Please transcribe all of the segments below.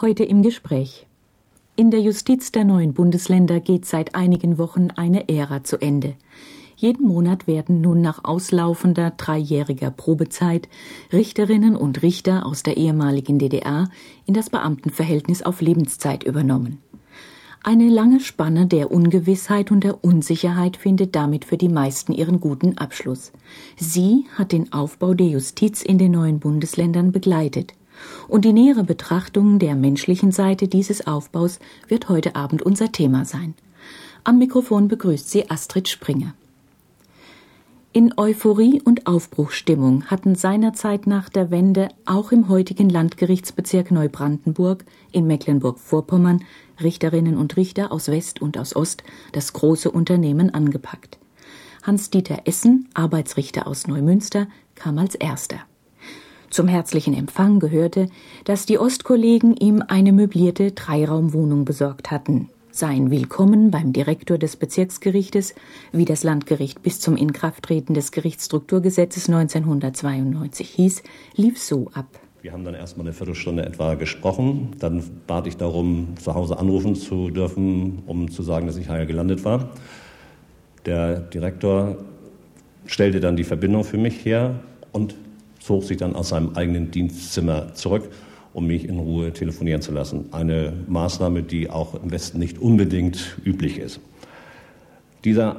Heute im Gespräch. In der Justiz der neuen Bundesländer geht seit einigen Wochen eine Ära zu Ende. Jeden Monat werden nun nach auslaufender dreijähriger Probezeit Richterinnen und Richter aus der ehemaligen DDR in das Beamtenverhältnis auf Lebenszeit übernommen. Eine lange Spanne der Ungewissheit und der Unsicherheit findet damit für die meisten ihren guten Abschluss. Sie hat den Aufbau der Justiz in den neuen Bundesländern begleitet. Und die nähere Betrachtung der menschlichen Seite dieses Aufbaus wird heute Abend unser Thema sein. Am Mikrofon begrüßt sie Astrid Springer. In Euphorie und Aufbruchsstimmung hatten seinerzeit nach der Wende auch im heutigen Landgerichtsbezirk Neubrandenburg in Mecklenburg-Vorpommern Richterinnen und Richter aus West und aus Ost das große Unternehmen angepackt. Hans-Dieter Essen, Arbeitsrichter aus Neumünster, kam als erster. Zum herzlichen Empfang gehörte, dass die Ostkollegen ihm eine möblierte Dreiraumwohnung besorgt hatten. Sein Willkommen beim Direktor des Bezirksgerichtes, wie das Landgericht bis zum Inkrafttreten des Gerichtsstrukturgesetzes 1992 hieß, lief so ab. Wir haben dann erstmal eine Viertelstunde etwa gesprochen. Dann bat ich darum, zu Hause anrufen zu dürfen, um zu sagen, dass ich heil gelandet war. Der Direktor stellte dann die Verbindung für mich her und zog sich dann aus seinem eigenen Dienstzimmer zurück, um mich in Ruhe telefonieren zu lassen. Eine Maßnahme, die auch im Westen nicht unbedingt üblich ist. Dieser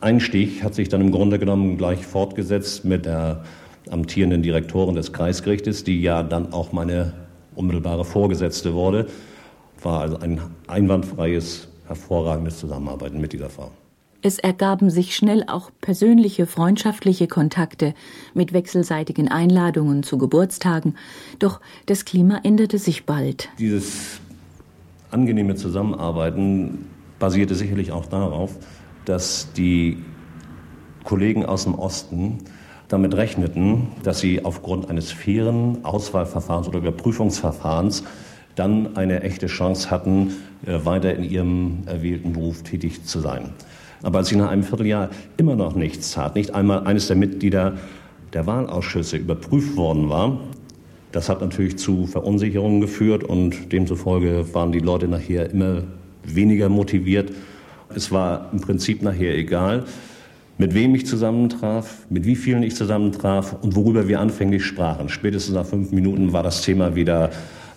Einstieg hat sich dann im Grunde genommen gleich fortgesetzt mit der amtierenden Direktorin des Kreisgerichtes, die ja dann auch meine unmittelbare Vorgesetzte wurde. War also ein einwandfreies, hervorragendes Zusammenarbeiten mit dieser Frau. Es ergaben sich schnell auch persönliche, freundschaftliche Kontakte mit wechselseitigen Einladungen zu Geburtstagen, doch das Klima änderte sich bald. Dieses angenehme Zusammenarbeiten basierte sicherlich auch darauf, dass die Kollegen aus dem Osten damit rechneten, dass sie aufgrund eines fairen Auswahlverfahrens oder Überprüfungsverfahrens dann eine echte Chance hatten, äh, weiter in ihrem erwählten Beruf tätig zu sein. Aber als ich nach einem Vierteljahr immer noch nichts tat, nicht einmal eines der Mitglieder der Wahlausschüsse überprüft worden war, das hat natürlich zu Verunsicherungen geführt und demzufolge waren die Leute nachher immer weniger motiviert. Es war im Prinzip nachher egal, mit wem ich zusammentraf, mit wie vielen ich zusammentraf und worüber wir anfänglich sprachen. Spätestens nach fünf Minuten war das Thema wieder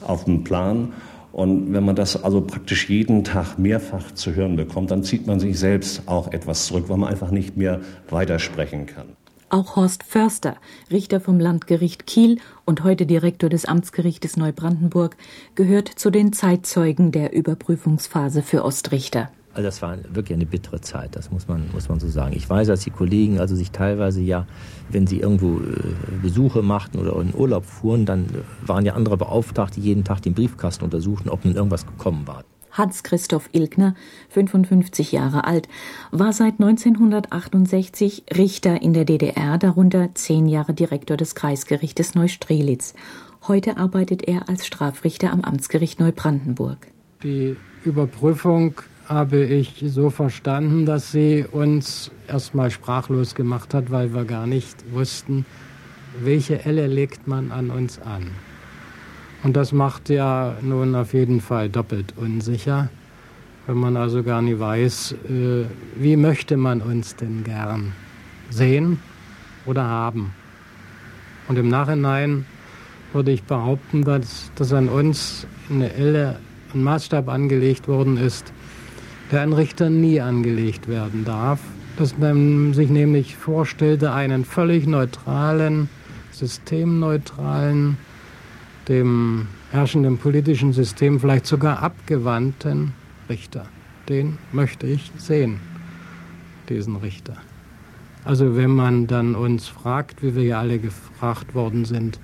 auf dem Plan. Und wenn man das also praktisch jeden Tag mehrfach zu hören bekommt, dann zieht man sich selbst auch etwas zurück, weil man einfach nicht mehr weitersprechen kann. Auch Horst Förster, Richter vom Landgericht Kiel und heute Direktor des Amtsgerichtes Neubrandenburg, gehört zu den Zeitzeugen der Überprüfungsphase für Ostrichter. Also das war wirklich eine bittere Zeit, das muss man, muss man so sagen. Ich weiß, dass die Kollegen also sich teilweise ja, wenn sie irgendwo äh, Besuche machten oder in Urlaub fuhren, dann waren ja andere beauftragt, die jeden Tag den Briefkasten untersuchten, ob nun irgendwas gekommen war. Hans-Christoph Ilkner, 55 Jahre alt, war seit 1968 Richter in der DDR, darunter zehn Jahre Direktor des Kreisgerichtes Neustrelitz. Heute arbeitet er als Strafrichter am Amtsgericht Neubrandenburg. Die Überprüfung habe ich so verstanden, dass sie uns erstmal sprachlos gemacht hat, weil wir gar nicht wussten, welche Elle legt man an uns an. Und das macht ja nun auf jeden Fall doppelt unsicher, wenn man also gar nicht weiß, äh, wie möchte man uns denn gern sehen oder haben. Und im Nachhinein würde ich behaupten, dass, dass an uns eine Elle, ein Maßstab angelegt worden ist, der an Richter nie angelegt werden darf. Dass man sich nämlich vorstellte, einen völlig neutralen, systemneutralen, dem herrschenden politischen System vielleicht sogar abgewandten Richter. Den möchte ich sehen, diesen Richter. Also wenn man dann uns fragt, wie wir ja alle gefragt worden sind,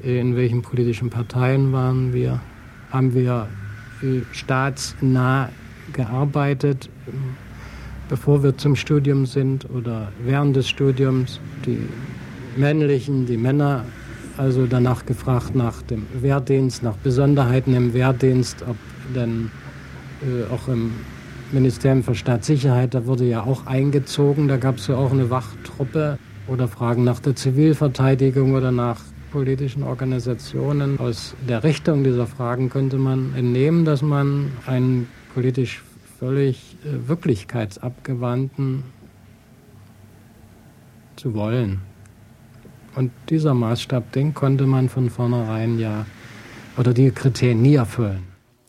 in welchen politischen Parteien waren wir, haben wir äh, staatsnah gearbeitet, bevor wir zum Studium sind oder während des Studiums. Die männlichen, die Männer, also danach gefragt nach dem Wehrdienst, nach Besonderheiten im Wehrdienst, ob denn äh, auch im Ministerium für Staatssicherheit, da wurde ja auch eingezogen, da gab es ja auch eine Wachtruppe oder Fragen nach der Zivilverteidigung oder nach politischen Organisationen. Aus der Richtung dieser Fragen könnte man entnehmen, dass man einen politisch völlig äh, wirklichkeitsabgewandten zu wollen. Und dieser Maßstab, den konnte man von vornherein ja, oder die Kriterien nie erfüllen.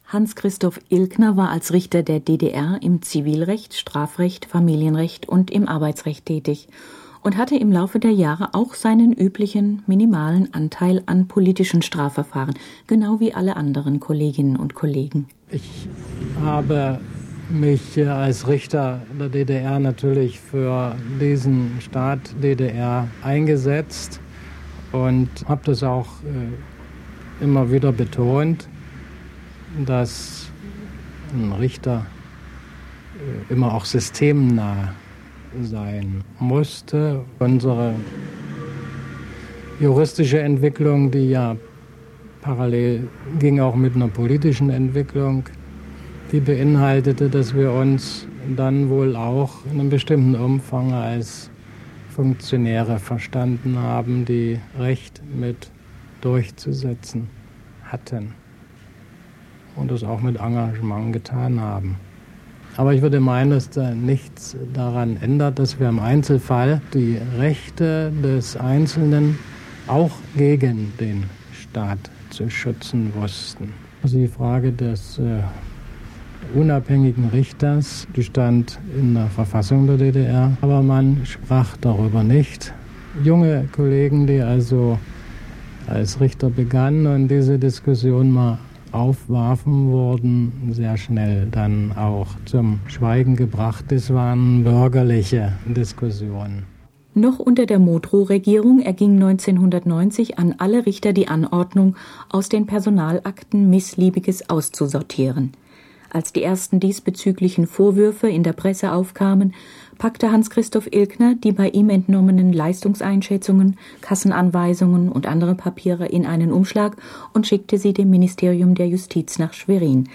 Hans-Christoph Ilkner war als Richter der DDR im Zivilrecht, Strafrecht, Familienrecht und im Arbeitsrecht tätig und hatte im Laufe der Jahre auch seinen üblichen minimalen Anteil an politischen Strafverfahren, genau wie alle anderen Kolleginnen und Kollegen. Ich habe mich als Richter der DDR natürlich für diesen Staat DDR eingesetzt und habe das auch äh, immer wieder betont, dass ein Richter äh, immer auch systemnah sein musste. Unsere juristische Entwicklung, die ja parallel ging auch mit einer politischen Entwicklung, die beinhaltete, dass wir uns dann wohl auch in einem bestimmten Umfang als Funktionäre verstanden haben, die Recht mit durchzusetzen hatten und das auch mit Engagement getan haben. Aber ich würde meinen, dass da nichts daran ändert, dass wir im Einzelfall die Rechte des Einzelnen auch gegen den Staat zu schützen wussten. Also die Frage des äh, unabhängigen Richters, die stand in der Verfassung der DDR, aber man sprach darüber nicht. Junge Kollegen, die also als Richter begannen und diese Diskussion mal aufwarfen, wurden sehr schnell dann auch zum Schweigen gebracht. Das waren bürgerliche Diskussionen. Noch unter der Modrow-Regierung erging 1990 an alle Richter die Anordnung, aus den Personalakten Missliebiges auszusortieren. Als die ersten diesbezüglichen Vorwürfe in der Presse aufkamen, packte Hans-Christoph Ilkner die bei ihm entnommenen Leistungseinschätzungen, Kassenanweisungen und andere Papiere in einen Umschlag und schickte sie dem Ministerium der Justiz nach Schwerin.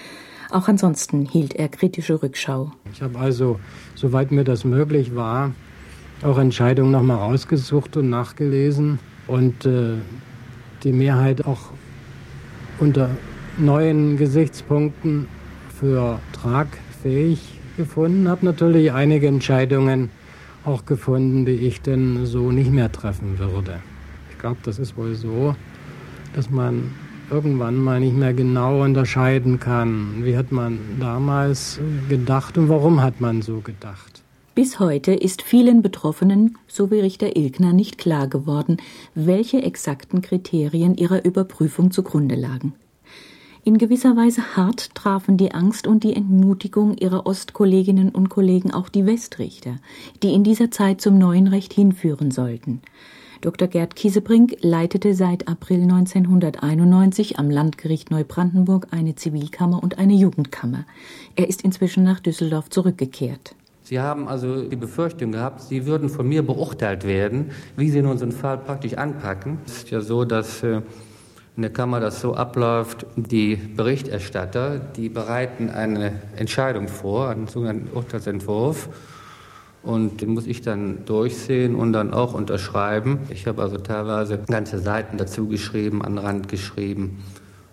Auch ansonsten hielt er kritische Rückschau. Ich habe also, soweit mir das möglich war, auch Entscheidungen nochmal rausgesucht und nachgelesen und äh, die Mehrheit auch unter neuen Gesichtspunkten für tragfähig gefunden, habe natürlich einige Entscheidungen auch gefunden, die ich denn so nicht mehr treffen würde. Ich glaube, das ist wohl so, dass man irgendwann mal nicht mehr genau unterscheiden kann, wie hat man damals gedacht und warum hat man so gedacht. Bis heute ist vielen Betroffenen, so wie Richter Ilgner, nicht klar geworden, welche exakten Kriterien ihrer Überprüfung zugrunde lagen. In gewisser Weise hart trafen die Angst und die Entmutigung ihrer Ostkolleginnen und Kollegen auch die Westrichter, die in dieser Zeit zum neuen Recht hinführen sollten. Dr. Gerd Kiesebrink leitete seit April 1991 am Landgericht Neubrandenburg eine Zivilkammer und eine Jugendkammer. Er ist inzwischen nach Düsseldorf zurückgekehrt. Sie haben also die Befürchtung gehabt, Sie würden von mir beurteilt werden, wie Sie in unseren Fall praktisch anpacken. Es ist ja so, dass äh, in der Kammer das so abläuft, die Berichterstatter, die bereiten eine Entscheidung vor, einen sogenannten Urteilsentwurf. Und den muss ich dann durchsehen und dann auch unterschreiben. Ich habe also teilweise ganze Seiten dazu geschrieben, an Rand geschrieben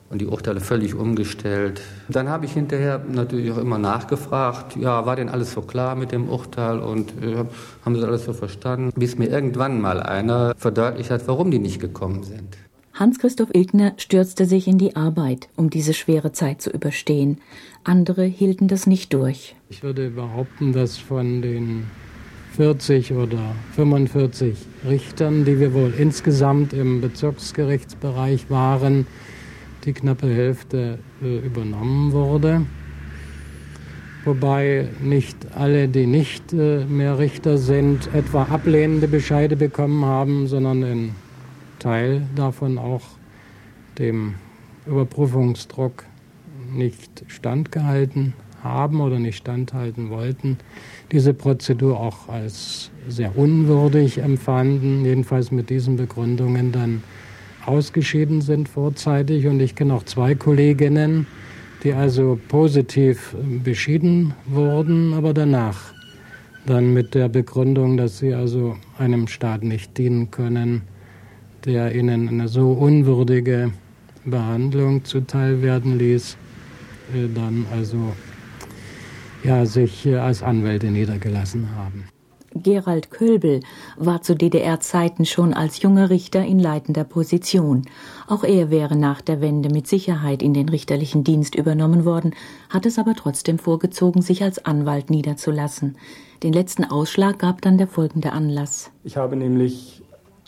und die Urteile völlig umgestellt. Dann habe ich hinterher natürlich auch immer nachgefragt, ja, war denn alles so klar mit dem Urteil und äh, haben sie alles so verstanden, bis mir irgendwann mal einer verdeutlicht hat, warum die nicht gekommen sind. Hans-Christoph Ilgner stürzte sich in die Arbeit, um diese schwere Zeit zu überstehen. Andere hielten das nicht durch. Ich würde behaupten, dass von den 40 oder 45 Richtern, die wir wohl insgesamt im Bezirksgerichtsbereich waren, die knappe Hälfte äh, übernommen wurde. Wobei nicht alle, die nicht äh, mehr Richter sind, etwa ablehnende Bescheide bekommen haben, sondern in Teil davon auch dem Überprüfungsdruck nicht standgehalten haben oder nicht standhalten wollten, diese Prozedur auch als sehr unwürdig empfanden, jedenfalls mit diesen Begründungen dann ausgeschieden sind vorzeitig. Und ich kenne auch zwei Kolleginnen, die also positiv beschieden wurden, aber danach dann mit der Begründung, dass sie also einem Staat nicht dienen können, der ihnen eine so unwürdige Behandlung zuteil werden ließ, äh, dann also ja, sich äh, als Anwälte niedergelassen haben. Gerald Kölbel war zu DDR-Zeiten schon als junger Richter in leitender Position. Auch er wäre nach der Wende mit Sicherheit in den richterlichen Dienst übernommen worden, hat es aber trotzdem vorgezogen, sich als Anwalt niederzulassen. Den letzten Ausschlag gab dann der folgende Anlass. Ich habe nämlich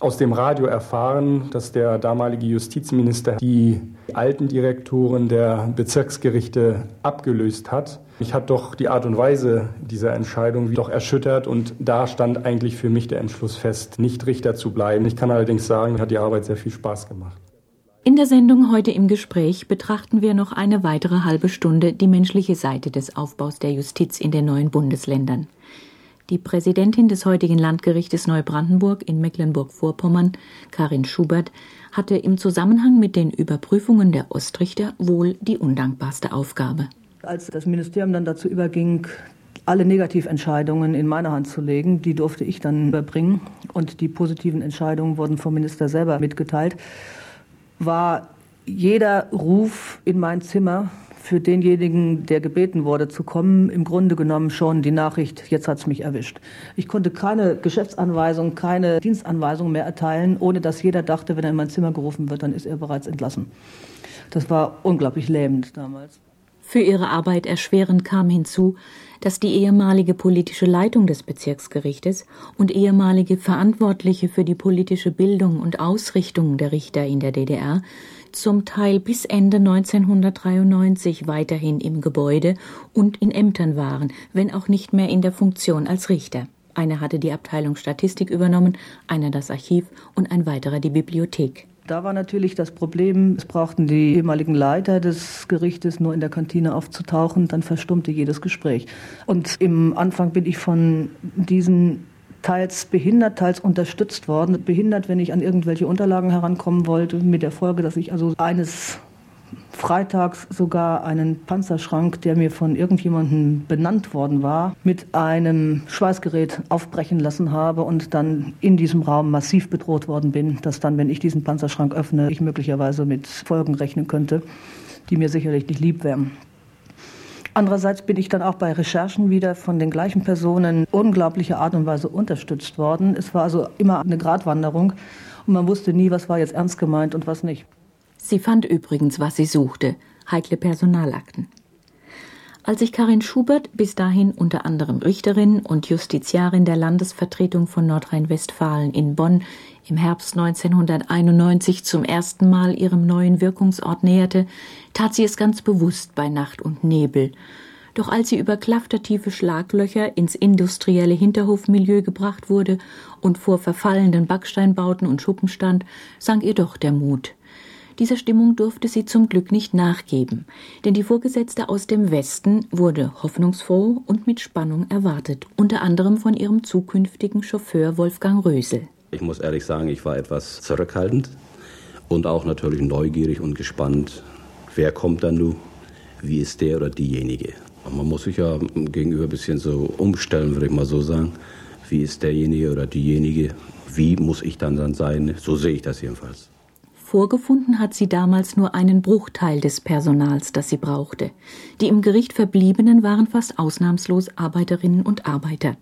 aus dem Radio erfahren, dass der damalige Justizminister die alten Direktoren der Bezirksgerichte abgelöst hat. Mich hat doch die Art und Weise dieser Entscheidung doch erschüttert und da stand eigentlich für mich der Entschluss fest, nicht Richter zu bleiben. Ich kann allerdings sagen, mir hat die Arbeit sehr viel Spaß gemacht. In der Sendung heute im Gespräch betrachten wir noch eine weitere halbe Stunde die menschliche Seite des Aufbaus der Justiz in den neuen Bundesländern. Die Präsidentin des heutigen Landgerichtes Neubrandenburg in Mecklenburg-Vorpommern, Karin Schubert, hatte im Zusammenhang mit den Überprüfungen der Ostrichter wohl die undankbarste Aufgabe. Als das Ministerium dann dazu überging, alle Negativentscheidungen in meine Hand zu legen, die durfte ich dann überbringen und die positiven Entscheidungen wurden vom Minister selber mitgeteilt, war jeder Ruf in mein Zimmer für denjenigen, der gebeten wurde zu kommen, im Grunde genommen schon die Nachricht, jetzt hat es mich erwischt. Ich konnte keine Geschäftsanweisung, keine Dienstanweisung mehr erteilen, ohne dass jeder dachte, wenn er in mein Zimmer gerufen wird, dann ist er bereits entlassen. Das war unglaublich lähmend damals. Für ihre Arbeit erschwerend kam hinzu, dass die ehemalige politische Leitung des Bezirksgerichtes und ehemalige Verantwortliche für die politische Bildung und Ausrichtung der Richter in der DDR zum Teil bis Ende 1993 weiterhin im Gebäude und in Ämtern waren, wenn auch nicht mehr in der Funktion als Richter. Einer hatte die Abteilung Statistik übernommen, einer das Archiv und ein weiterer die Bibliothek. Da war natürlich das Problem, es brauchten die ehemaligen Leiter des Gerichtes nur in der Kantine aufzutauchen, dann verstummte jedes Gespräch. Und im Anfang bin ich von diesen teils behindert, teils unterstützt worden. Behindert, wenn ich an irgendwelche Unterlagen herankommen wollte, mit der Folge, dass ich also eines Freitags sogar einen Panzerschrank, der mir von irgendjemandem benannt worden war, mit einem Schweißgerät aufbrechen lassen habe und dann in diesem Raum massiv bedroht worden bin, dass dann, wenn ich diesen Panzerschrank öffne, ich möglicherweise mit Folgen rechnen könnte, die mir sicherlich nicht lieb wären. Andererseits bin ich dann auch bei Recherchen wieder von den gleichen Personen unglaubliche Art und Weise unterstützt worden. Es war also immer eine Gratwanderung und man wusste nie, was war jetzt ernst gemeint und was nicht. Sie fand übrigens, was sie suchte, heikle Personalakten. Als sich Karin Schubert, bis dahin unter anderem Richterin und Justiziarin der Landesvertretung von Nordrhein-Westfalen in Bonn, im Herbst 1991 zum ersten Mal ihrem neuen Wirkungsort näherte, tat sie es ganz bewusst bei Nacht und Nebel. Doch als sie über klaftertiefe Schlaglöcher ins industrielle Hinterhofmilieu gebracht wurde und vor verfallenden Backsteinbauten und Schuppen stand, sank ihr doch der Mut. Dieser Stimmung durfte sie zum Glück nicht nachgeben, denn die Vorgesetzte aus dem Westen wurde hoffnungsfroh und mit Spannung erwartet, unter anderem von ihrem zukünftigen Chauffeur Wolfgang Rösel. Ich muss ehrlich sagen, ich war etwas zurückhaltend und auch natürlich neugierig und gespannt, wer kommt da nun, wie ist der oder diejenige. Man muss sich ja gegenüber ein bisschen so umstellen, würde ich mal so sagen. Wie ist derjenige oder diejenige? Wie muss ich dann dann sein? So sehe ich das jedenfalls. Vorgefunden hat sie damals nur einen Bruchteil des Personals, das sie brauchte. Die im Gericht verbliebenen waren fast ausnahmslos Arbeiterinnen und Arbeiter.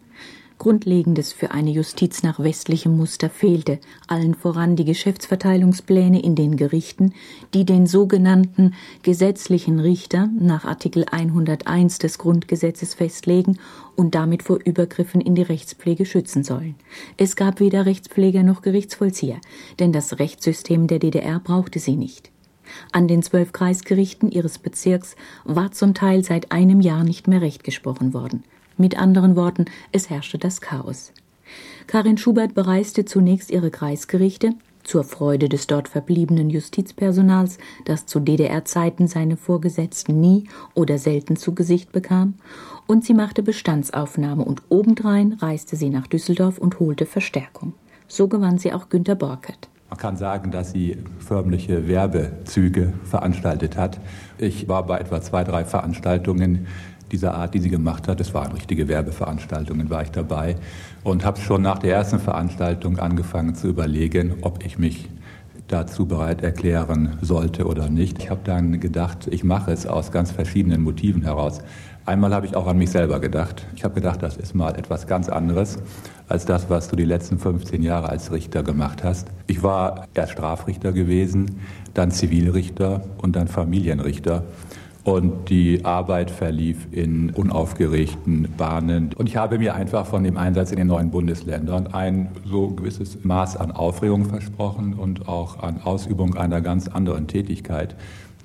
Grundlegendes für eine Justiz nach westlichem Muster fehlte, allen voran die Geschäftsverteilungspläne in den Gerichten, die den sogenannten gesetzlichen Richter nach Artikel 101 des Grundgesetzes festlegen und damit vor Übergriffen in die Rechtspflege schützen sollen. Es gab weder Rechtspfleger noch Gerichtsvollzieher, denn das Rechtssystem der DDR brauchte sie nicht. An den zwölf Kreisgerichten ihres Bezirks war zum Teil seit einem Jahr nicht mehr Recht gesprochen worden. Mit anderen Worten, es herrschte das Chaos. Karin Schubert bereiste zunächst ihre Kreisgerichte, zur Freude des dort verbliebenen Justizpersonals, das zu DDR-Zeiten seine Vorgesetzten nie oder selten zu Gesicht bekam, und sie machte Bestandsaufnahme und obendrein reiste sie nach Düsseldorf und holte Verstärkung. So gewann sie auch Günter Borkert. Man kann sagen, dass sie förmliche Werbezüge veranstaltet hat. Ich war bei etwa zwei, drei Veranstaltungen dieser Art, die sie gemacht hat. Es waren richtige Werbeveranstaltungen, war ich dabei und habe schon nach der ersten Veranstaltung angefangen zu überlegen, ob ich mich dazu bereit erklären sollte oder nicht. Ich habe dann gedacht, ich mache es aus ganz verschiedenen Motiven heraus. Einmal habe ich auch an mich selber gedacht. Ich habe gedacht, das ist mal etwas ganz anderes als das, was du die letzten 15 Jahre als Richter gemacht hast. Ich war erst Strafrichter gewesen, dann Zivilrichter und dann Familienrichter. Und die Arbeit verlief in unaufgeregten Bahnen. Und ich habe mir einfach von dem Einsatz in den neuen Bundesländern ein so gewisses Maß an Aufregung versprochen und auch an Ausübung einer ganz anderen Tätigkeit,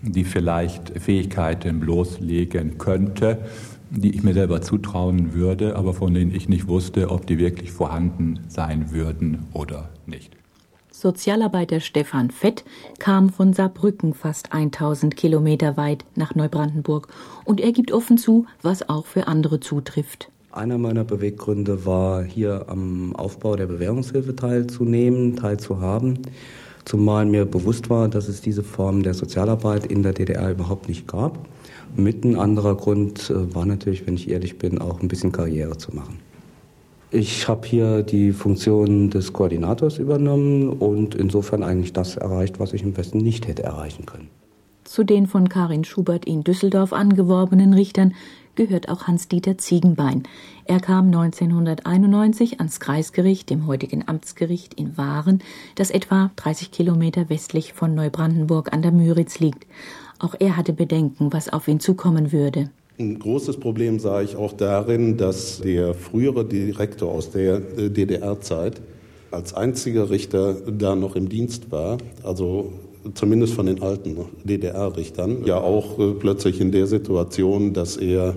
die vielleicht Fähigkeiten bloßlegen könnte, die ich mir selber zutrauen würde, aber von denen ich nicht wusste, ob die wirklich vorhanden sein würden oder nicht. Sozialarbeiter Stefan Fett kam von Saarbrücken fast 1000 Kilometer weit nach Neubrandenburg und er gibt offen zu, was auch für andere zutrifft. Einer meiner Beweggründe war, hier am Aufbau der Bewährungshilfe teilzunehmen, teilzuhaben, zumal mir bewusst war, dass es diese Form der Sozialarbeit in der DDR überhaupt nicht gab. Mit ein anderer Grund äh, war natürlich, wenn ich ehrlich bin, auch ein bisschen Karriere zu machen. Ich habe hier die Funktion des Koordinators übernommen und insofern eigentlich das erreicht, was ich im Westen nicht hätte erreichen können. Zu den von Karin Schubert in Düsseldorf angeworbenen Richtern gehört auch Hans-Dieter Ziegenbein. Er kam 1991 ans Kreisgericht, dem heutigen Amtsgericht in Waren, das etwa 30 Kilometer westlich von Neubrandenburg an der Müritz liegt. Auch er hatte Bedenken, was auf ihn zukommen würde. Ein großes Problem sah ich auch darin, dass der frühere Direktor aus der äh, DDR-Zeit als einziger Richter da noch im Dienst war, also zumindest von den alten DDR-Richtern, ja auch äh, plötzlich in der Situation, dass er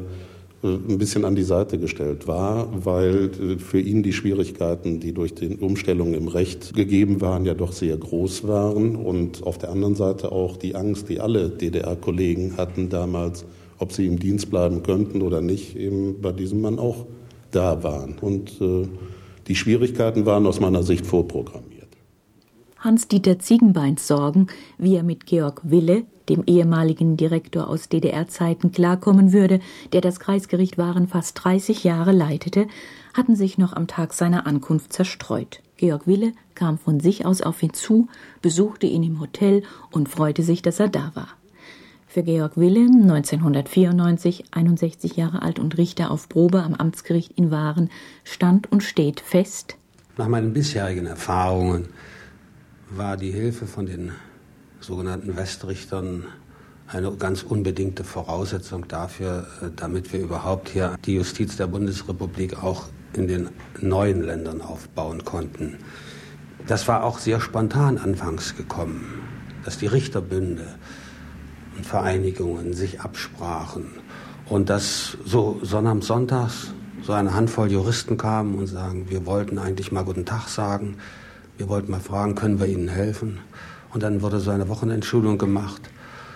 äh, ein bisschen an die Seite gestellt war, weil für ihn die Schwierigkeiten, die durch die Umstellung im Recht gegeben waren, ja doch sehr groß waren. Und auf der anderen Seite auch die Angst, die alle DDR-Kollegen hatten damals, ob sie im Dienst bleiben könnten oder nicht, eben bei diesem Mann auch da waren. Und äh, die Schwierigkeiten waren aus meiner Sicht vorprogrammiert. Hans-Dieter Ziegenbeins Sorgen, wie er mit Georg Wille, dem ehemaligen Direktor aus DDR-Zeiten, klarkommen würde, der das Kreisgericht Waren fast 30 Jahre leitete, hatten sich noch am Tag seiner Ankunft zerstreut. Georg Wille kam von sich aus auf ihn zu, besuchte ihn im Hotel und freute sich, dass er da war für Georg Willem, 1994, 61 Jahre alt und Richter auf Probe am Amtsgericht in Waren, stand und steht fest. Nach meinen bisherigen Erfahrungen war die Hilfe von den sogenannten Westrichtern eine ganz unbedingte Voraussetzung dafür, äh, damit wir überhaupt hier die Justiz der Bundesrepublik auch in den neuen Ländern aufbauen konnten. Das war auch sehr spontan anfangs gekommen, dass die Richterbünde Vereinigungen sich absprachen und dass so sonnabends, sonntags so eine Handvoll Juristen kamen und sagen, wir wollten eigentlich mal guten Tag sagen, wir wollten mal fragen, können wir Ihnen helfen? Und dann wurde so eine Wochenentschulung gemacht.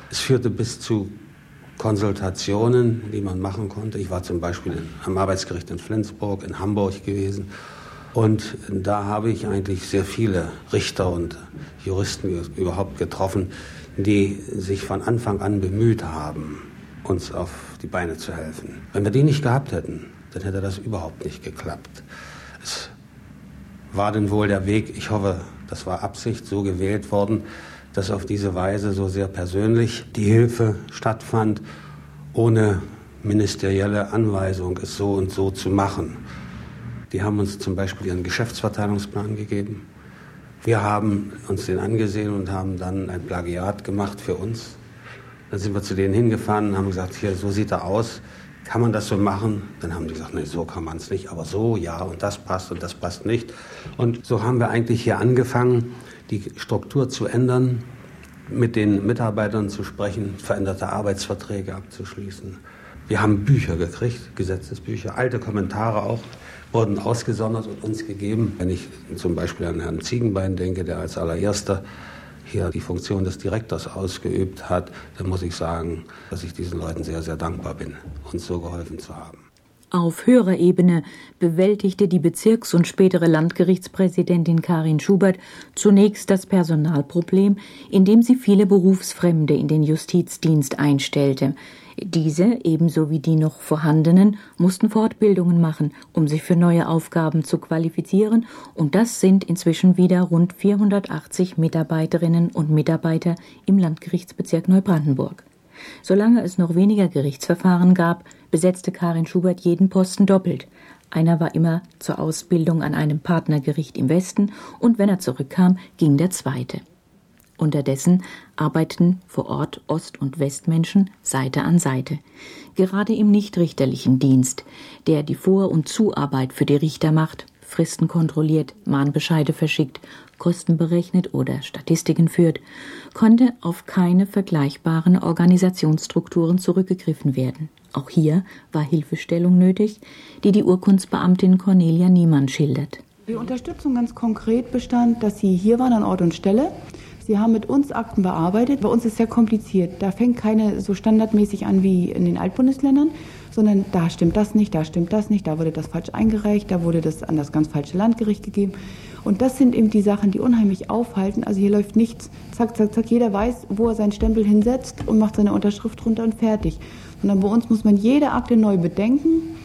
Es führte bis zu Konsultationen, die man machen konnte. Ich war zum Beispiel am Arbeitsgericht in Flensburg, in Hamburg gewesen. Und da habe ich eigentlich sehr viele Richter und Juristen überhaupt getroffen, die sich von Anfang an bemüht haben, uns auf die Beine zu helfen. Wenn wir die nicht gehabt hätten, dann hätte das überhaupt nicht geklappt. Es war denn wohl der Weg, ich hoffe, das war Absicht, so gewählt worden, dass auf diese Weise so sehr persönlich die Hilfe stattfand, ohne ministerielle Anweisung, es so und so zu machen. Die haben uns zum Beispiel ihren Geschäftsverteilungsplan gegeben. Wir haben uns den angesehen und haben dann ein Plagiat gemacht für uns. Dann sind wir zu denen hingefahren und haben gesagt, hier, so sieht er aus. Kann man das so machen? Dann haben die gesagt, nee, so kann man es nicht, aber so, ja, und das passt und das passt nicht. Und so haben wir eigentlich hier angefangen, die Struktur zu ändern, mit den Mitarbeitern zu sprechen, veränderte Arbeitsverträge abzuschließen. Wir haben Bücher gekriegt, Gesetzesbücher, alte Kommentare auch, wurden ausgesondert und uns gegeben. Wenn ich zum Beispiel an Herrn Ziegenbein denke, der als allererster hier die Funktion des Direktors ausgeübt hat, dann muss ich sagen, dass ich diesen Leuten sehr, sehr dankbar bin, uns so geholfen zu haben. Auf höherer Ebene bewältigte die Bezirks- und spätere Landgerichtspräsidentin Karin Schubert zunächst das Personalproblem, indem sie viele Berufsfremde in den Justizdienst einstellte. Diese, ebenso wie die noch vorhandenen, mussten Fortbildungen machen, um sich für neue Aufgaben zu qualifizieren, und das sind inzwischen wieder rund 480 Mitarbeiterinnen und Mitarbeiter im Landgerichtsbezirk Neubrandenburg. Solange es noch weniger Gerichtsverfahren gab, besetzte Karin Schubert jeden Posten doppelt. Einer war immer zur Ausbildung an einem Partnergericht im Westen, und wenn er zurückkam, ging der zweite. Unterdessen arbeiten vor Ort Ost- und Westmenschen Seite an Seite. Gerade im nichtrichterlichen Dienst, der die Vor- und Zuarbeit für die Richter macht, Fristen kontrolliert, Mahnbescheide verschickt, Kosten berechnet oder Statistiken führt, konnte auf keine vergleichbaren Organisationsstrukturen zurückgegriffen werden. Auch hier war Hilfestellung nötig, die die Urkundsbeamtin Cornelia Niemann schildert. Die Unterstützung ganz konkret bestand, dass sie hier waren an Ort und Stelle. Sie haben mit uns Akten bearbeitet. Bei uns ist es sehr kompliziert. Da fängt keine so standardmäßig an wie in den Altbundesländern, sondern da stimmt das nicht, da stimmt das nicht, da wurde das falsch eingereicht, da wurde das an das ganz falsche Landgericht gegeben. Und das sind eben die Sachen, die unheimlich aufhalten. Also hier läuft nichts, zack, zack, zack. Jeder weiß, wo er seinen Stempel hinsetzt und macht seine Unterschrift drunter und fertig. Sondern bei uns muss man jede Akte neu bedenken.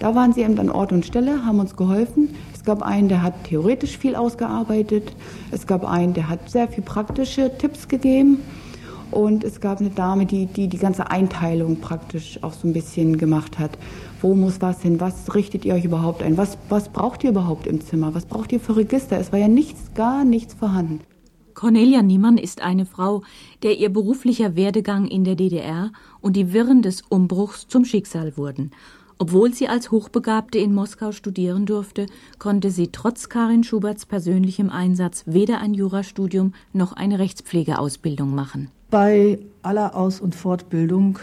Da waren sie eben an Ort und Stelle, haben uns geholfen. Es gab einen, der hat theoretisch viel ausgearbeitet. Es gab einen, der hat sehr viel praktische Tipps gegeben. Und es gab eine Dame, die, die die ganze Einteilung praktisch auch so ein bisschen gemacht hat. Wo muss was hin? Was richtet ihr euch überhaupt ein? Was, was braucht ihr überhaupt im Zimmer? Was braucht ihr für Register? Es war ja nichts, gar nichts vorhanden. Cornelia Niemann ist eine Frau, der ihr beruflicher Werdegang in der DDR und die Wirren des Umbruchs zum Schicksal wurden. Obwohl sie als Hochbegabte in Moskau studieren durfte, konnte sie trotz Karin Schuberts persönlichem Einsatz weder ein Jurastudium noch eine Rechtspflegeausbildung machen. Bei aller Aus- und Fortbildung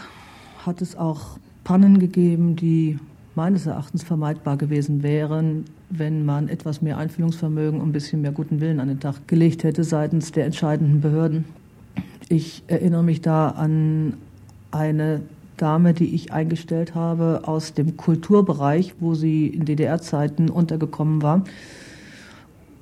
hat es auch Pannen gegeben, die meines Erachtens vermeidbar gewesen wären, wenn man etwas mehr Einfühlungsvermögen und ein bisschen mehr guten Willen an den Tag gelegt hätte seitens der entscheidenden Behörden. Ich erinnere mich da an eine Dame, die ich eingestellt habe aus dem Kulturbereich, wo sie in DDR-Zeiten untergekommen war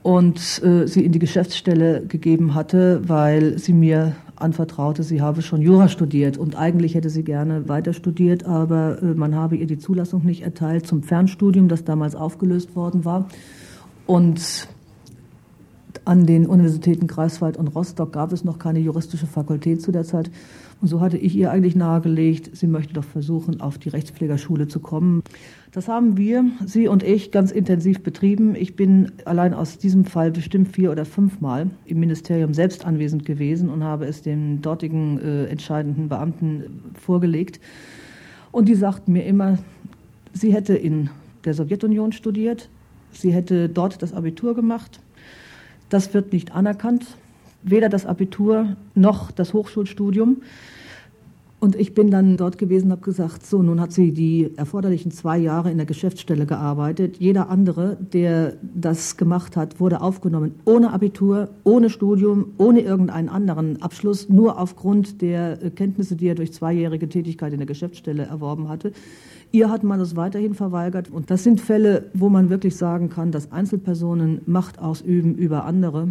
und äh, sie in die Geschäftsstelle gegeben hatte, weil sie mir anvertraute, sie habe schon Jura studiert und eigentlich hätte sie gerne weiter studiert, aber äh, man habe ihr die Zulassung nicht erteilt zum Fernstudium, das damals aufgelöst worden war. Und an den Universitäten Greifswald und Rostock gab es noch keine juristische Fakultät zu der Zeit. Und so hatte ich ihr eigentlich nahegelegt, sie möchte doch versuchen, auf die Rechtspflegerschule zu kommen. Das haben wir, sie und ich, ganz intensiv betrieben. Ich bin allein aus diesem Fall bestimmt vier oder fünfmal im Ministerium selbst anwesend gewesen und habe es den dortigen äh, entscheidenden Beamten vorgelegt. Und die sagten mir immer, sie hätte in der Sowjetunion studiert, sie hätte dort das Abitur gemacht. Das wird nicht anerkannt, weder das Abitur noch das Hochschulstudium. Und ich bin dann dort gewesen und habe gesagt, so, nun hat sie die erforderlichen zwei Jahre in der Geschäftsstelle gearbeitet. Jeder andere, der das gemacht hat, wurde aufgenommen ohne Abitur, ohne Studium, ohne irgendeinen anderen Abschluss, nur aufgrund der Kenntnisse, die er durch zweijährige Tätigkeit in der Geschäftsstelle erworben hatte. Ihr hat man das weiterhin verweigert. Und das sind Fälle, wo man wirklich sagen kann, dass Einzelpersonen Macht ausüben über andere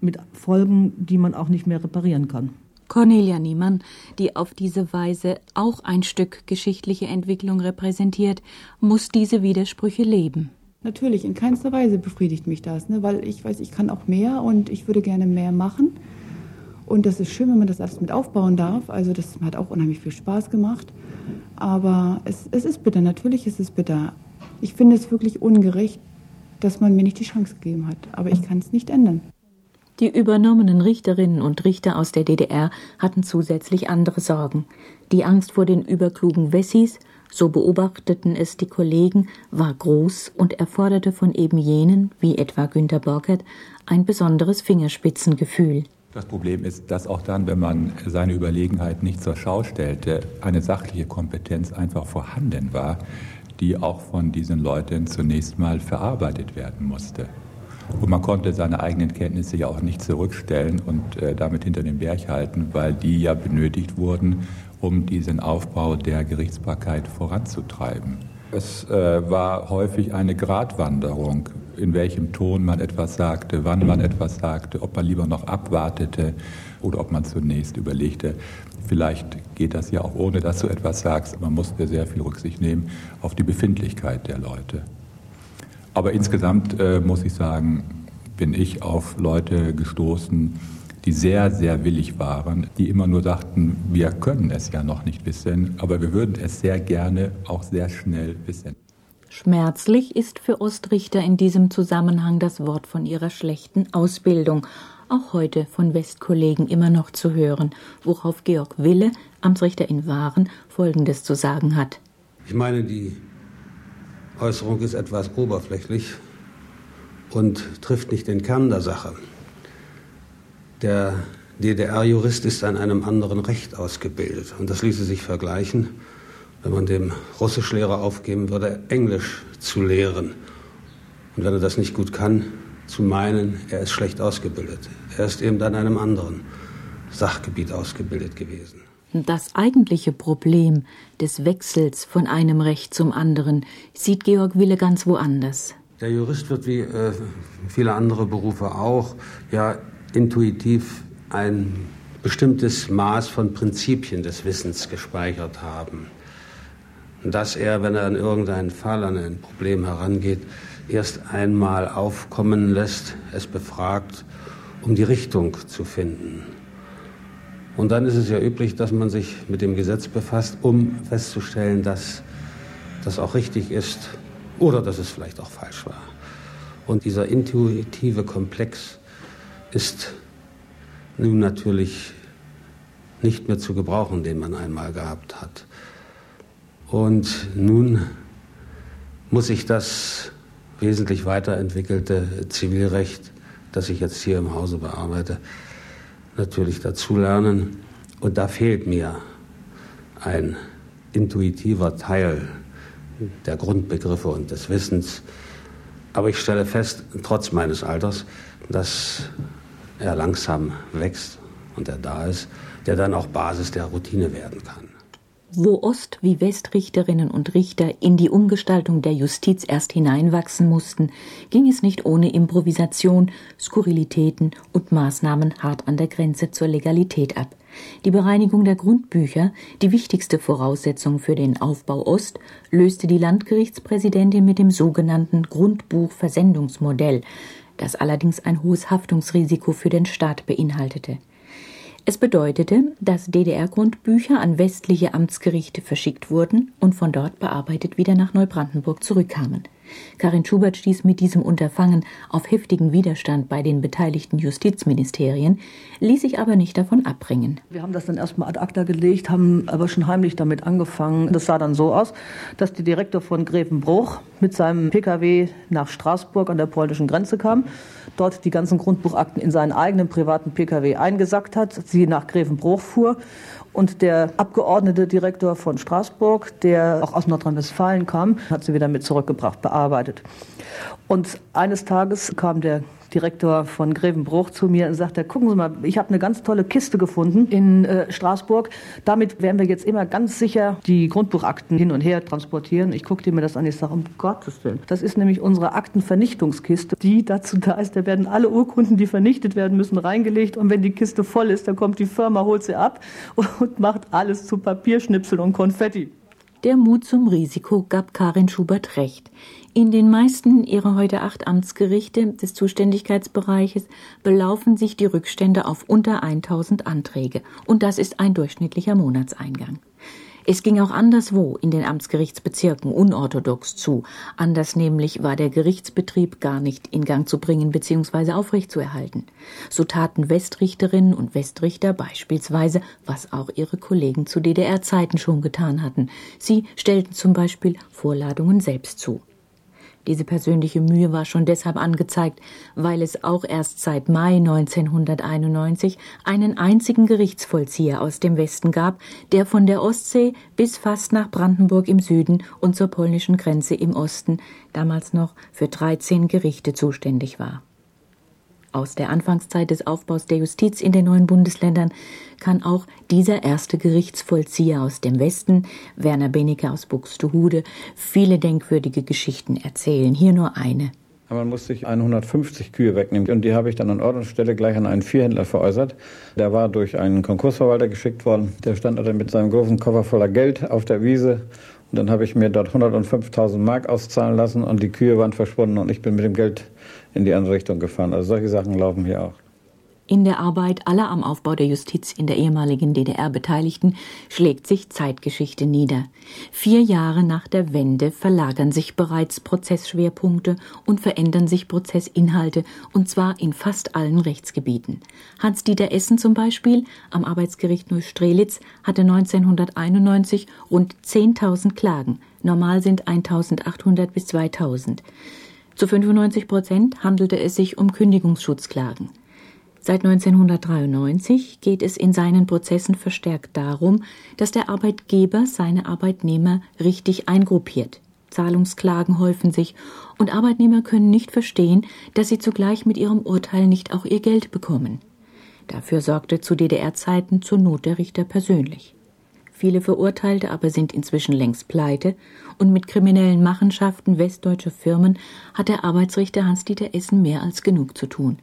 mit Folgen, die man auch nicht mehr reparieren kann. Cornelia Niemann, die auf diese Weise auch ein Stück geschichtliche Entwicklung repräsentiert, muss diese Widersprüche leben. Natürlich, in keinster Weise befriedigt mich das, ne? weil ich weiß, ich kann auch mehr und ich würde gerne mehr machen. Und das ist schön, wenn man das alles mit aufbauen darf. Also das hat auch unheimlich viel Spaß gemacht. Aber es, es ist bitter, natürlich ist es bitter. Ich finde es wirklich ungerecht, dass man mir nicht die Chance gegeben hat. Aber ich kann es nicht ändern. Die übernommenen Richterinnen und Richter aus der DDR hatten zusätzlich andere Sorgen. Die Angst vor den überklugen Wessis, so beobachteten es die Kollegen, war groß und erforderte von eben jenen, wie etwa Günter Borkert, ein besonderes Fingerspitzengefühl. Das Problem ist, dass auch dann, wenn man seine Überlegenheit nicht zur Schau stellte, eine sachliche Kompetenz einfach vorhanden war, die auch von diesen Leuten zunächst mal verarbeitet werden musste. Und man konnte seine eigenen Kenntnisse ja auch nicht zurückstellen und äh, damit hinter den Berg halten, weil die ja benötigt wurden, um diesen Aufbau der Gerichtsbarkeit voranzutreiben. Es äh, war häufig eine Gratwanderung, in welchem Ton man etwas sagte, wann man etwas sagte, ob man lieber noch abwartete oder ob man zunächst überlegte, vielleicht geht das ja auch ohne, dass du etwas sagst. Man musste sehr viel Rücksicht nehmen auf die Befindlichkeit der Leute. Aber insgesamt äh, muss ich sagen, bin ich auf Leute gestoßen, die sehr, sehr willig waren, die immer nur sagten, wir können es ja noch nicht wissen, aber wir würden es sehr gerne auch sehr schnell wissen. Schmerzlich ist für Ostrichter in diesem Zusammenhang das Wort von ihrer schlechten Ausbildung, auch heute von Westkollegen immer noch zu hören, worauf Georg Wille, Amtsrichter in Waren, Folgendes zu sagen hat. Ich meine, die Äußerung ist etwas oberflächlich und trifft nicht den Kern der Sache. Der DDR-Jurist ist an einem anderen Recht ausgebildet. Und das ließe sich vergleichen, wenn man dem Russischlehrer aufgeben würde, Englisch zu lehren. Und wenn er das nicht gut kann, zu meinen, er ist schlecht ausgebildet. Er ist eben an einem anderen Sachgebiet ausgebildet gewesen. Das eigentliche Problem des Wechsels von einem Recht zum anderen sieht Georg Wille ganz woanders. Der Jurist wird wie äh, viele andere Berufe auch ja intuitiv ein bestimmtes Maß von Prinzipien des Wissens gespeichert haben. Dass er, wenn er an irgendeinen Fall, an ein Problem herangeht, erst einmal aufkommen lässt, es befragt, um die Richtung zu finden. Und dann ist es ja üblich, dass man sich mit dem Gesetz befasst, um festzustellen, dass das auch richtig ist oder dass es vielleicht auch falsch war. Und dieser intuitive Komplex ist nun natürlich nicht mehr zu gebrauchen, den man einmal gehabt hat. Und nun muss ich das wesentlich weiterentwickelte Zivilrecht, das ich jetzt hier im Hause bearbeite, natürlich dazulernen. Und da fehlt mir ein intuitiver Teil der Grundbegriffe und des Wissens. Aber ich stelle fest, trotz meines Alters, dass er langsam wächst und er da ist, der dann auch Basis der Routine werden kann. Wo Ost- wie Westrichterinnen und Richter in die Umgestaltung der Justiz erst hineinwachsen mussten, ging es nicht ohne Improvisation, Skurrilitäten und Maßnahmen hart an der Grenze zur Legalität ab. Die Bereinigung der Grundbücher, die wichtigste Voraussetzung für den Aufbau Ost, löste die Landgerichtspräsidentin mit dem sogenannten Grundbuchversendungsmodell, das allerdings ein hohes Haftungsrisiko für den Staat beinhaltete. Es bedeutete, dass DDR-Grundbücher an westliche Amtsgerichte verschickt wurden und von dort bearbeitet wieder nach Neubrandenburg zurückkamen. Karin Schubert stieß mit diesem Unterfangen auf heftigen Widerstand bei den beteiligten Justizministerien, ließ sich aber nicht davon abbringen. Wir haben das dann erstmal ad acta gelegt, haben aber schon heimlich damit angefangen. Das sah dann so aus, dass der Direktor von Grevenbruch mit seinem Pkw nach Straßburg an der polnischen Grenze kam, dort die ganzen Grundbuchakten in seinen eigenen privaten Pkw eingesackt hat, sie nach Grevenbruch fuhr und der Abgeordnete Direktor von Straßburg, der auch aus Nordrhein-Westfalen kam, hat sie wieder mit zurückgebracht, bearbeitet. Und eines Tages kam der Direktor von Grevenbruch zu mir und sagte, gucken Sie mal, ich habe eine ganz tolle Kiste gefunden in äh, Straßburg. Damit werden wir jetzt immer ganz sicher die Grundbuchakten hin und her transportieren. Ich guckte mir das an, ich sage, um Gottes Willen. Das ist nämlich unsere Aktenvernichtungskiste, die dazu da ist, da werden alle Urkunden, die vernichtet werden müssen, reingelegt. Und wenn die Kiste voll ist, dann kommt die Firma, holt sie ab und macht alles zu Papierschnipsel und Konfetti. Der Mut zum Risiko gab Karin Schubert recht. In den meisten ihrer heute acht Amtsgerichte des Zuständigkeitsbereiches belaufen sich die Rückstände auf unter 1000 Anträge. Und das ist ein durchschnittlicher Monatseingang. Es ging auch anderswo in den Amtsgerichtsbezirken unorthodox zu. Anders nämlich war der Gerichtsbetrieb gar nicht in Gang zu bringen bzw. aufrechtzuerhalten. So taten Westrichterinnen und Westrichter beispielsweise, was auch ihre Kollegen zu DDR-Zeiten schon getan hatten. Sie stellten zum Beispiel Vorladungen selbst zu. Diese persönliche Mühe war schon deshalb angezeigt, weil es auch erst seit Mai 1991 einen einzigen Gerichtsvollzieher aus dem Westen gab, der von der Ostsee bis fast nach Brandenburg im Süden und zur polnischen Grenze im Osten damals noch für 13 Gerichte zuständig war. Aus der Anfangszeit des Aufbaus der Justiz in den neuen Bundesländern kann auch dieser erste Gerichtsvollzieher aus dem Westen, Werner Benecke aus Buxtehude, viele denkwürdige Geschichten erzählen. Hier nur eine. Man musste sich 150 Kühe wegnehmen und die habe ich dann an Ort und Stelle gleich an einen Viehhändler veräußert. Der war durch einen Konkursverwalter geschickt worden. Der stand dann mit seinem großen Koffer voller Geld auf der Wiese und dann habe ich mir dort 105.000 Mark auszahlen lassen und die Kühe waren verschwunden und ich bin mit dem Geld in die andere Richtung gefahren. Also solche Sachen laufen hier auch. In der Arbeit aller am Aufbau der Justiz in der ehemaligen DDR Beteiligten schlägt sich Zeitgeschichte nieder. Vier Jahre nach der Wende verlagern sich bereits Prozessschwerpunkte und verändern sich Prozessinhalte, und zwar in fast allen Rechtsgebieten. Hans-Dieter Essen zum Beispiel am Arbeitsgericht Neustrelitz hatte 1991 rund 10.000 Klagen. Normal sind 1.800 bis 2.000. Zu 95 Prozent handelte es sich um Kündigungsschutzklagen. Seit 1993 geht es in seinen Prozessen verstärkt darum, dass der Arbeitgeber seine Arbeitnehmer richtig eingruppiert. Zahlungsklagen häufen sich und Arbeitnehmer können nicht verstehen, dass sie zugleich mit ihrem Urteil nicht auch ihr Geld bekommen. Dafür sorgte zu DDR-Zeiten zur Not der Richter persönlich. Viele Verurteilte aber sind inzwischen längst pleite und mit kriminellen Machenschaften westdeutscher Firmen hat der Arbeitsrichter Hans-Dieter Essen mehr als genug zu tun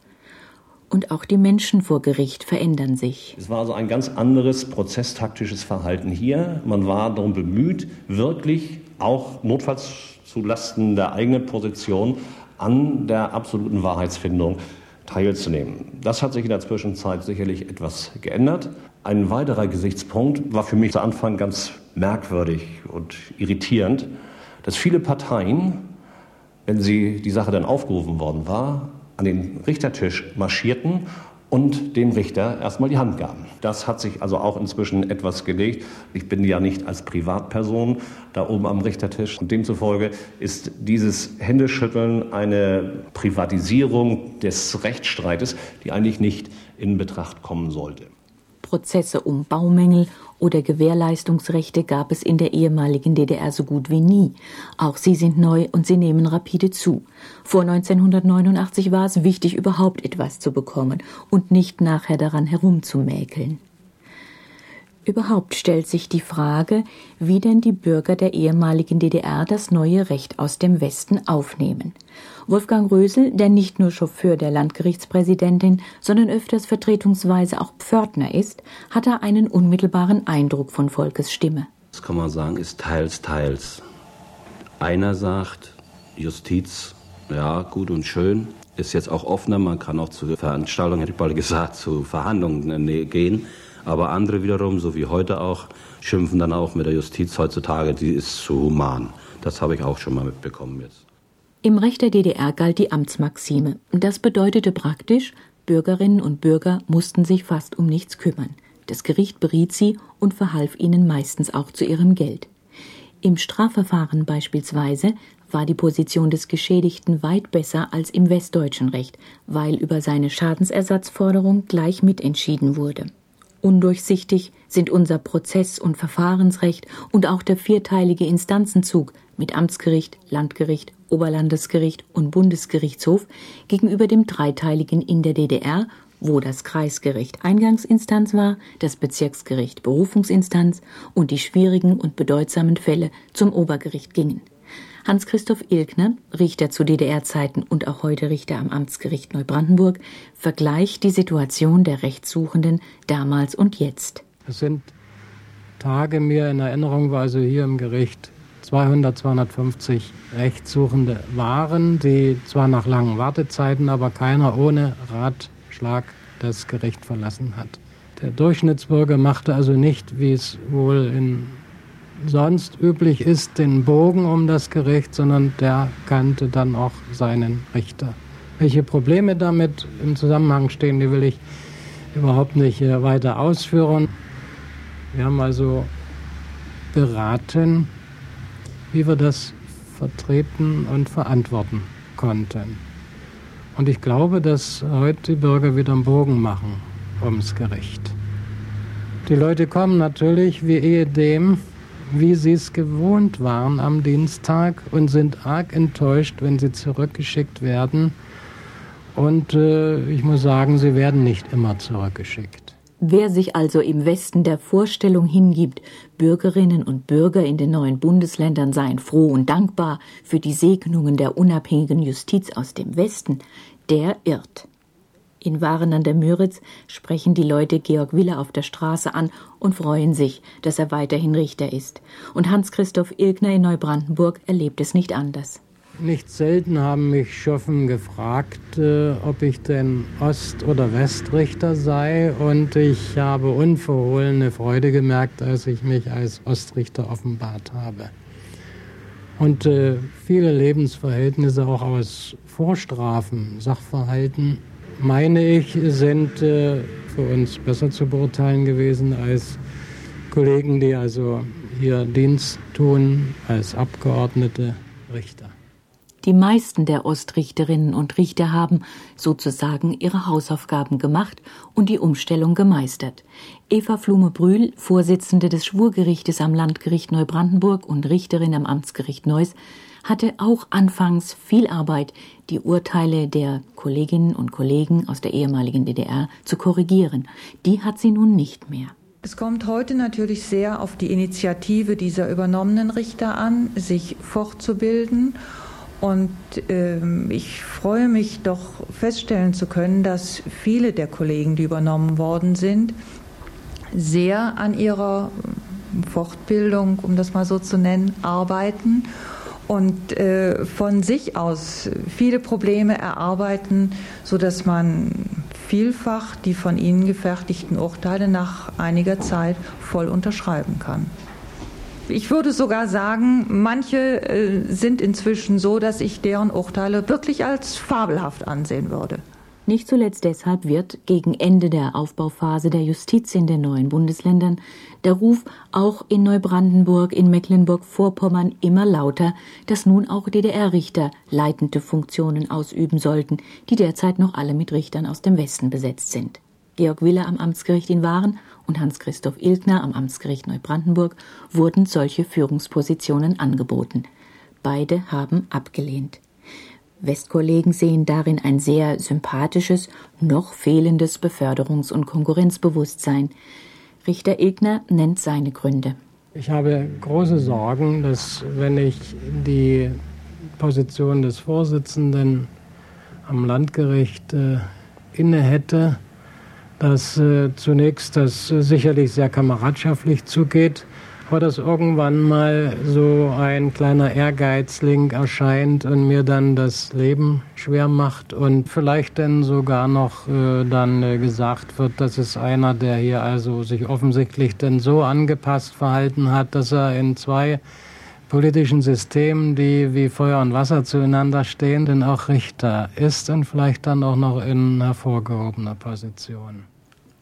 und auch die Menschen vor Gericht verändern sich. Es war also ein ganz anderes prozesstaktisches Verhalten hier. Man war darum bemüht, wirklich auch notfalls zulasten der eigenen Position an der absoluten Wahrheitsfindung teilzunehmen. Das hat sich in der Zwischenzeit sicherlich etwas geändert. Ein weiterer Gesichtspunkt war für mich zu Anfang ganz merkwürdig und irritierend, dass viele Parteien, wenn sie die Sache dann aufgerufen worden war, an den Richtertisch marschierten und dem Richter erstmal die Hand gaben. Das hat sich also auch inzwischen etwas gelegt. Ich bin ja nicht als Privatperson da oben am Richtertisch und demzufolge ist dieses Händeschütteln eine Privatisierung des Rechtsstreites, die eigentlich nicht in Betracht kommen sollte. Prozesse um Baumängel oder Gewährleistungsrechte gab es in der ehemaligen DDR so gut wie nie. Auch sie sind neu und sie nehmen rapide zu. Vor 1989 war es wichtig, überhaupt etwas zu bekommen und nicht nachher daran herumzumäkeln. Überhaupt stellt sich die Frage, wie denn die Bürger der ehemaligen DDR das neue Recht aus dem Westen aufnehmen. Wolfgang Rösel, der nicht nur Chauffeur der Landgerichtspräsidentin, sondern öfters vertretungsweise auch Pförtner ist, hatte einen unmittelbaren Eindruck von Volkes Stimme. Das kann man sagen, ist teils, teils. Einer sagt, Justiz, ja, gut und schön, ist jetzt auch offener, man kann auch zu Veranstaltungen, hätte ich bald gesagt, zu Verhandlungen äh, gehen. Aber andere wiederum, so wie heute auch, schimpfen dann auch mit der Justiz heutzutage, die ist zu human. Das habe ich auch schon mal mitbekommen jetzt. Im Recht der DDR galt die Amtsmaxime. Das bedeutete praktisch, Bürgerinnen und Bürger mussten sich fast um nichts kümmern. Das Gericht beriet sie und verhalf ihnen meistens auch zu ihrem Geld. Im Strafverfahren beispielsweise war die Position des Geschädigten weit besser als im westdeutschen Recht, weil über seine Schadensersatzforderung gleich mitentschieden wurde. Undurchsichtig sind unser Prozess- und Verfahrensrecht und auch der vierteilige Instanzenzug mit Amtsgericht, Landgericht, Oberlandesgericht und Bundesgerichtshof gegenüber dem dreiteiligen in der DDR, wo das Kreisgericht Eingangsinstanz war, das Bezirksgericht Berufungsinstanz und die schwierigen und bedeutsamen Fälle zum Obergericht gingen. Hans-Christoph Ilkner, Richter zu DDR-Zeiten und auch heute Richter am Amtsgericht Neubrandenburg, vergleicht die Situation der Rechtssuchenden damals und jetzt. Es sind Tage mir in Erinnerung, wo also hier im Gericht 200, 250 Rechtssuchende waren, die zwar nach langen Wartezeiten, aber keiner ohne Ratschlag das Gericht verlassen hat. Der Durchschnittsbürger machte also nicht, wie es wohl in sonst üblich ist, den Bogen um das Gericht, sondern der kannte dann auch seinen Richter. Welche Probleme damit im Zusammenhang stehen, die will ich überhaupt nicht äh, weiter ausführen. Wir haben also beraten, wie wir das vertreten und verantworten konnten. Und ich glaube, dass heute die Bürger wieder einen Bogen machen ums Gericht. Die Leute kommen natürlich wie ehedem wie sie es gewohnt waren am Dienstag und sind arg enttäuscht, wenn sie zurückgeschickt werden Und äh, ich muss sagen, sie werden nicht immer zurückgeschickt. Wer sich also im Westen der Vorstellung hingibt, Bürgerinnen und Bürger in den neuen Bundesländern seien froh und dankbar für die Segnungen der unabhängigen Justiz aus dem Westen, der irrt. In Waren an der Müritz sprechen die Leute Georg Wille auf der Straße an und freuen sich, dass er weiterhin Richter ist. Und Hans-Christoph Ilgner in Neubrandenburg erlebt es nicht anders. Nicht selten haben mich Schoffen gefragt, äh, ob ich denn Ost- oder Westrichter sei. Und ich habe unverhohlene Freude gemerkt, als ich mich als Ostrichter offenbart habe. Und äh, viele Lebensverhältnisse auch aus Vorstrafen, Sachverhalten meine ich, sind äh, für uns besser zu beurteilen gewesen als Kollegen, die also hier Dienst tun als Abgeordnete Richter. Die meisten der Ostrichterinnen und Richter haben sozusagen ihre Hausaufgaben gemacht und die Umstellung gemeistert. Eva Flume-Brühl, Vorsitzende des Schwurgerichtes am Landgericht Neubrandenburg und Richterin am Amtsgericht Neuss, hatte auch anfangs viel Arbeit, die Urteile der Kolleginnen und Kollegen aus der ehemaligen DDR zu korrigieren. Die hat sie nun nicht mehr. Es kommt heute natürlich sehr auf die Initiative dieser übernommenen Richter an, sich fortzubilden. Und äh, ich freue mich doch feststellen zu können, dass viele der Kollegen, die übernommen worden sind, sehr an ihrer Fortbildung, um das mal so zu nennen, arbeiten und äh, von sich aus viele Probleme erarbeiten, sodass man vielfach die von ihnen gefertigten Urteile nach einiger Zeit voll unterschreiben kann. Ich würde sogar sagen, manche äh, sind inzwischen so, dass ich deren Urteile wirklich als fabelhaft ansehen würde. Nicht zuletzt deshalb wird gegen Ende der Aufbauphase der Justiz in den neuen Bundesländern der Ruf auch in Neubrandenburg, in Mecklenburg-Vorpommern immer lauter, dass nun auch DDR-Richter leitende Funktionen ausüben sollten, die derzeit noch alle mit Richtern aus dem Westen besetzt sind. Georg Wille am Amtsgericht in Waren und Hans-Christoph Ilgner am Amtsgericht Neubrandenburg wurden solche Führungspositionen angeboten. Beide haben abgelehnt. Westkollegen sehen darin ein sehr sympathisches, noch fehlendes Beförderungs- und Konkurrenzbewusstsein. Richter Ilgner nennt seine Gründe. Ich habe große Sorgen, dass wenn ich die Position des Vorsitzenden am Landgericht äh, inne hätte, dass äh, zunächst das äh, sicherlich sehr kameradschaftlich zugeht, aber dass irgendwann mal so ein kleiner Ehrgeizling erscheint und mir dann das Leben schwer macht und vielleicht dann sogar noch äh, dann äh, gesagt wird, das ist einer, der hier also sich offensichtlich denn so angepasst verhalten hat, dass er in zwei politischen Systemen, die wie Feuer und Wasser zueinander stehen, denn auch Richter ist und vielleicht dann auch noch in hervorgehobener Position.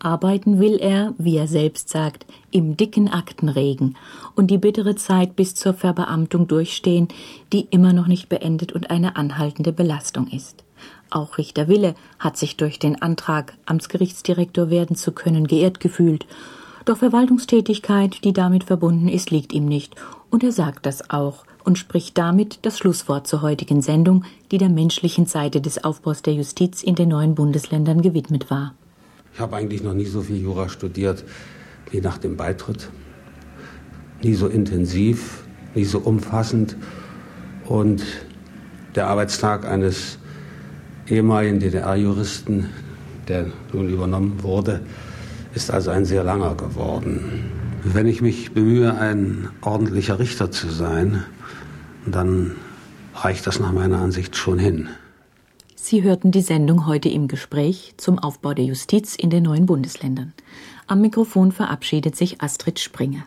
Arbeiten will er, wie er selbst sagt, im dicken Aktenregen und die bittere Zeit bis zur Verbeamtung durchstehen, die immer noch nicht beendet und eine anhaltende Belastung ist. Auch Richter Wille hat sich durch den Antrag, Amtsgerichtsdirektor werden zu können, geehrt gefühlt. Doch Verwaltungstätigkeit, die damit verbunden ist, liegt ihm nicht. Und er sagt das auch und spricht damit das Schlusswort zur heutigen Sendung, die der menschlichen Seite des Aufbaus der Justiz in den neuen Bundesländern gewidmet war. Ich habe eigentlich noch nie so viel Jura studiert wie nach dem Beitritt. Nie so intensiv, nie so umfassend. Und der Arbeitstag eines ehemaligen DDR-Juristen, der nun übernommen wurde, ist also ein sehr langer geworden. Wenn ich mich bemühe, ein ordentlicher Richter zu sein, dann reicht das nach meiner Ansicht schon hin. Sie hörten die Sendung heute im Gespräch zum Aufbau der Justiz in den neuen Bundesländern. Am Mikrofon verabschiedet sich Astrid Springer.